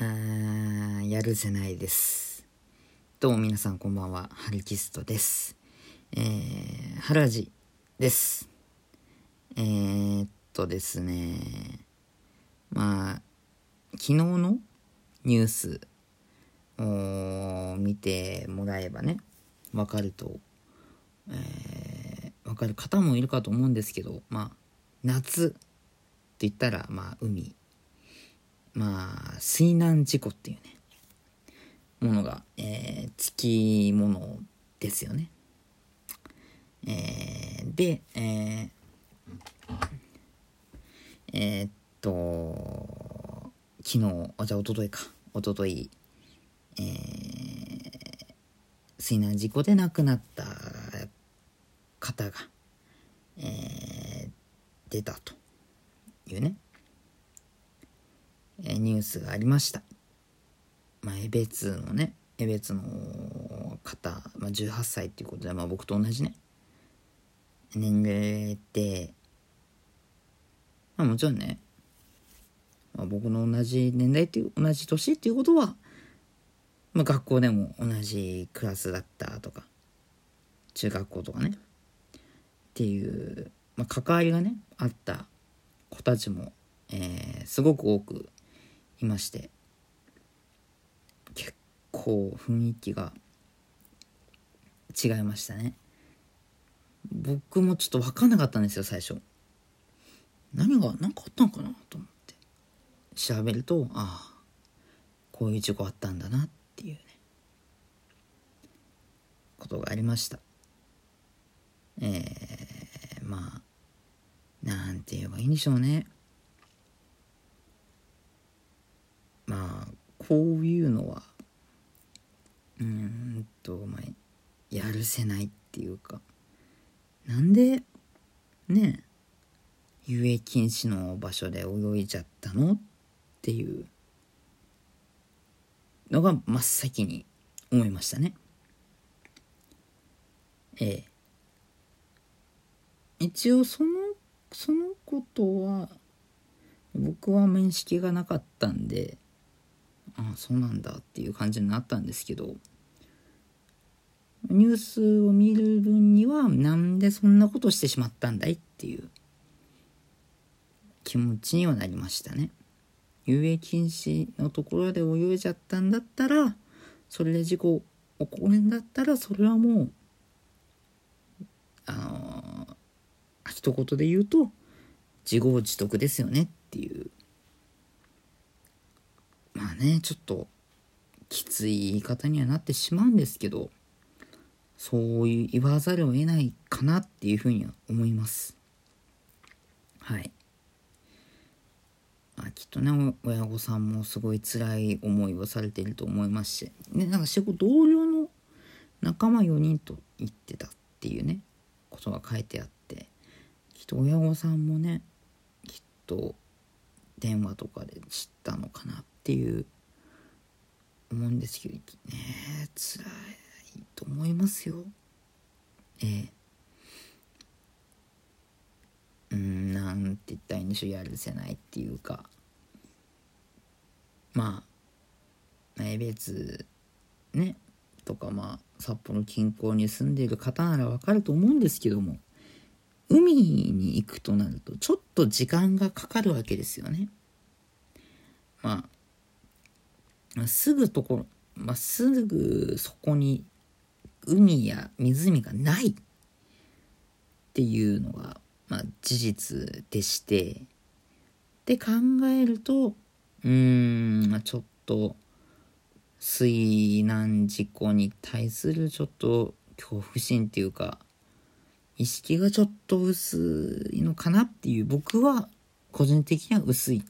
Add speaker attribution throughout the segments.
Speaker 1: あーやるせないです。どうも皆さんこんばんは、ハルキストです。えー、ハラジです。えー、っとですね、まあ、昨日のニュースを見てもらえばね、わかると、えー、わかる方もいるかと思うんですけど、まあ、夏って言ったら、まあ、海。まあ、水難事故っていうね、ものが、えー、つきものですよね。えー、で、えー、えーっと、昨日、あ、じゃあ、一昨日か。一昨日えー、水難事故で亡くなった方が、えー、出たというね、ニュースがありました。まあ、江別のね、江別の方、まあ、18歳っていうことで、まあ、僕と同じね、年齢で、まあ、もちろんね、まあ、僕の同じ年代っていう、同じ年っていうことは、まあ、学校でも同じクラスだったとか、中学校とかね、っていう、まあ、関わりがね、あった子たちも、えーすごく多くいまして、結構雰囲気が違いましたね。僕もちょっと分かんなかったんですよ、最初。何が、何かあったのかなと思って。調べると、ああ、こういう事故あったんだなっていうね、ことがありました。えー、まあ、なんて言えばいいんでしょうね。まあ、こういうのは、うんと、まあ、やるせないっていうか、なんで、ね、遊泳禁止の場所で泳いじゃったのっていうのが真っ先に思いましたね。ええ。一応その、そのことは、僕は面識がなかったんで、あ、そうなんだっていう感じになったんですけど、ニュースを見る分には、なんでそんなことしてしまったんだいっていう気持ちにはなりましたね。遊泳禁止のところで泳いじゃったんだったら、それで事故起こるんだったら、それはもう、あの一言で言うと、自業自得ですよねっていう。ね、ちょっと、きつい言い方にはなってしまうんですけど、そういう言わざるを得ないかなっていうふうには思います。はい。まあ、きっとね、親御さんもすごい辛い思いをされていると思いますし、ね、なんか仕事同僚の仲間4人と言ってたっていうね、ことが書いてあって、きっと親御さんもね、きっと電話とかで知ったのかなっていう思うんですけどね辛いと思いますよ。ええ。うんなんて言ったらいいんでしょうやるせないっていうか。まあ江別ねとかまあ札幌近郊に住んでいる方ならわかると思うんですけども海に行くとなるとちょっと時間がかかるわけですよね。まあすぐところ、まあ、すぐそこに海や湖がないっていうのが、まあ、事実でしてで考えるとうん、まあ、ちょっと水難事故に対するちょっと恐怖心っていうか意識がちょっと薄いのかなっていう僕は個人的には薄い。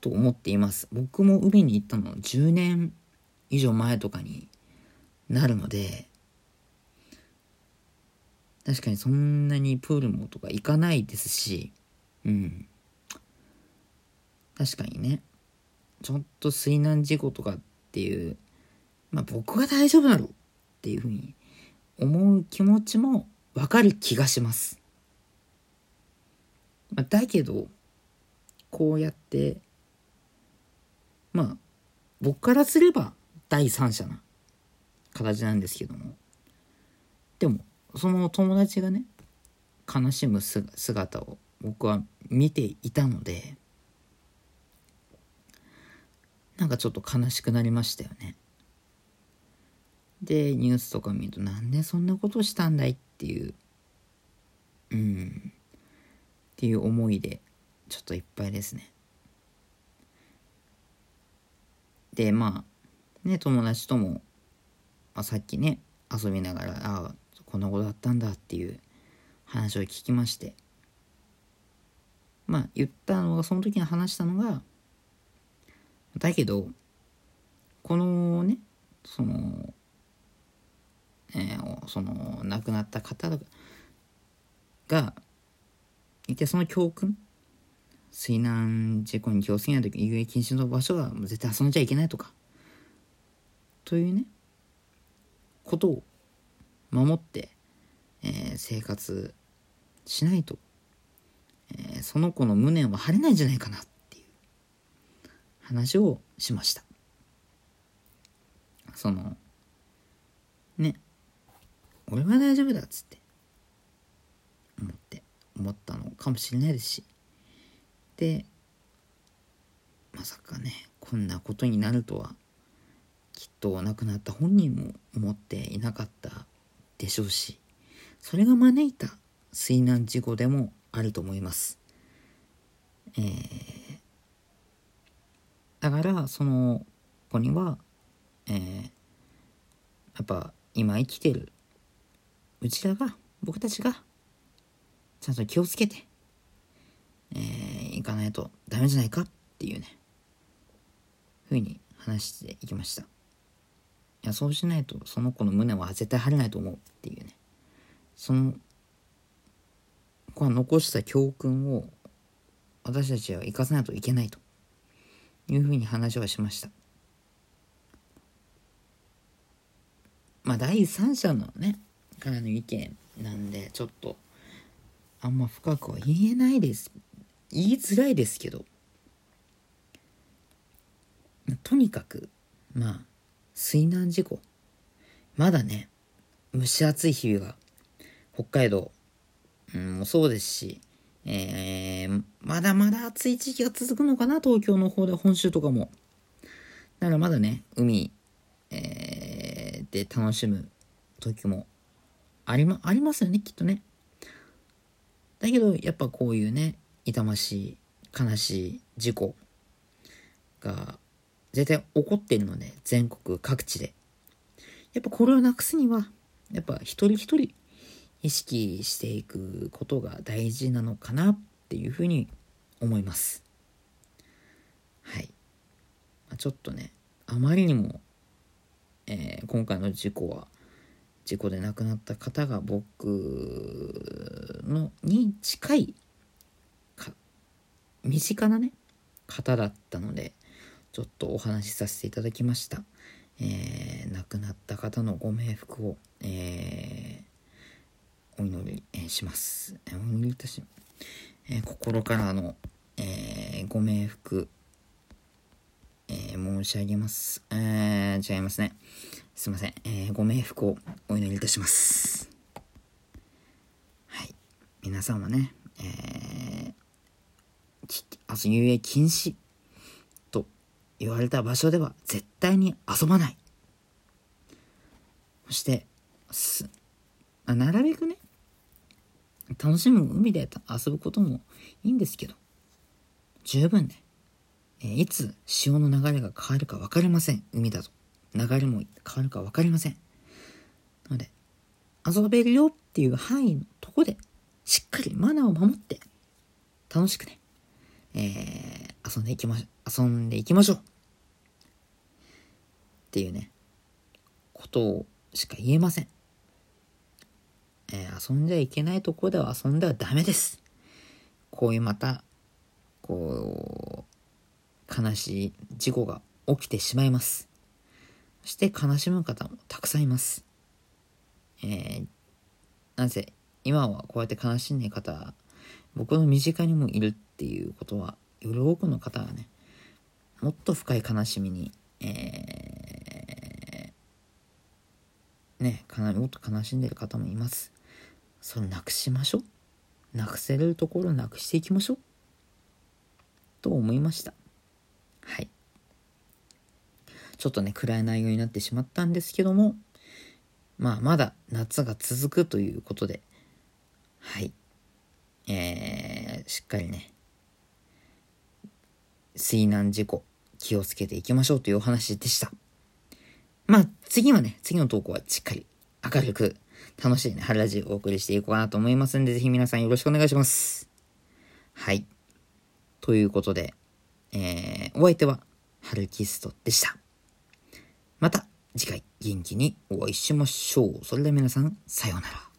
Speaker 1: と思っています。僕も海に行ったの10年以上前とかになるので確かにそんなにプールもとか行かないですしうん。確かにね。ちょっと水難事故とかっていうまあ僕は大丈夫だろうっていうふうに思う気持ちもわかる気がします、まあ、だけどこうやってまあ僕からすれば第三者な形なんですけどもでもその友達がね悲しむ姿を僕は見ていたのでなんかちょっと悲しくなりましたよね。でニュースとか見るとなんでそんなことしたんだいっていううんっていう思いでちょっといっぱいですね。でまあね友達とも、あ、さっきね遊びながらああこんなことあったんだっていう話を聞きましてまあ言ったのがその時に話したのがだけどこのねそのえー、その亡くなった方がいてその教訓水難事故に気をつけないとき遊泳禁止の場所は絶対遊んじゃいけないとかというねことを守って、えー、生活しないと、えー、その子の無念は晴れないんじゃないかなっていう話をしました。そのね俺は大丈夫だっつって思って思ったのかもしれないですしでまさかねこんなことになるとはきっと亡くなった本人も思っていなかったでしょうしそれが招いた水難事故でもあると思います。えー、だからその子には、えー、やっぱ今生きてるうちらが僕たちがちゃんと気をつけて、えー、いかないとダメじゃないかっていうね。ふうに話していきました。いやそうしないとその子の胸は絶対晴れないと思うっていうね。その子は残した教訓を私たちは生かさないといけないというふうに話はしました。まあ第三者のねからの意見なんでちょっとあんま深くは言えないです言いづらいですけどとにかくまあ水難事故まだね蒸し暑い日々が北海道、うん、もそうですし、えー、まだまだ暑い時期が続くのかな東京の方で本州とかもだからまだね海、えー、で楽しむ時もあり、ありますよね、きっとね。だけど、やっぱこういうね、痛ましい、悲しい事故が絶対起こっているので、全国各地で。やっぱこれをなくすには、やっぱ一人一人意識していくことが大事なのかなっていうふうに思います。はいま。ちょっとね、あまりにも、えー、今回の事故は、事故で亡くなった方が僕のに近い身近なね方だったのでちょっとお話しさせていただきました、えー、亡くなった方のご冥福を、えー、お祈り、しますお祈りいたし、えー、心からの、えご冥福えー、申し上げます。えー、違いますね。すいません。えー、ご冥福をお祈りいたします。はい。皆さんはね、えー、遊泳禁止と言われた場所では絶対に遊ばない。そして、す、あ、なるべくね、楽しむ海で遊ぶこともいいんですけど、十分ね、えいつ潮の流れが変わるか分かりません。海だと。流れも変わるか分かりません。なので、遊べるよっていう範囲のとこで、しっかりマナーを守って、楽しくね、えー、遊んでいきましょ。遊んでいきましょう。っていうね、ことをしか言えません。えー、遊んじゃいけないとこでは遊んではダメです。こういうまた、こう、悲しい事故が起きてしまいます。そして悲しむ方もたくさんいます。えー、なぜ今はこうやって悲しんでいる方、僕の身近にもいるっていうことは、より多くの方がね、もっと深い悲しみに、えー、ね、かなりもっと悲しんでる方もいます。それなくしましょう。なくせれるところなくしていきましょう。と思いました。はい。ちょっとね、暗い内容になってしまったんですけども、まあ、まだ夏が続くということで、はい。えー、しっかりね、水難事故気をつけていきましょうというお話でした。まあ、次はね、次の投稿はしっかり明るく楽しいね、春ラジオをお送りしていこうかなと思いますんで、ぜひ皆さんよろしくお願いします。はい。ということで、えー、お相手は、春キストでした。また次回元気にお会いしましょう。それでは皆さん、さようなら。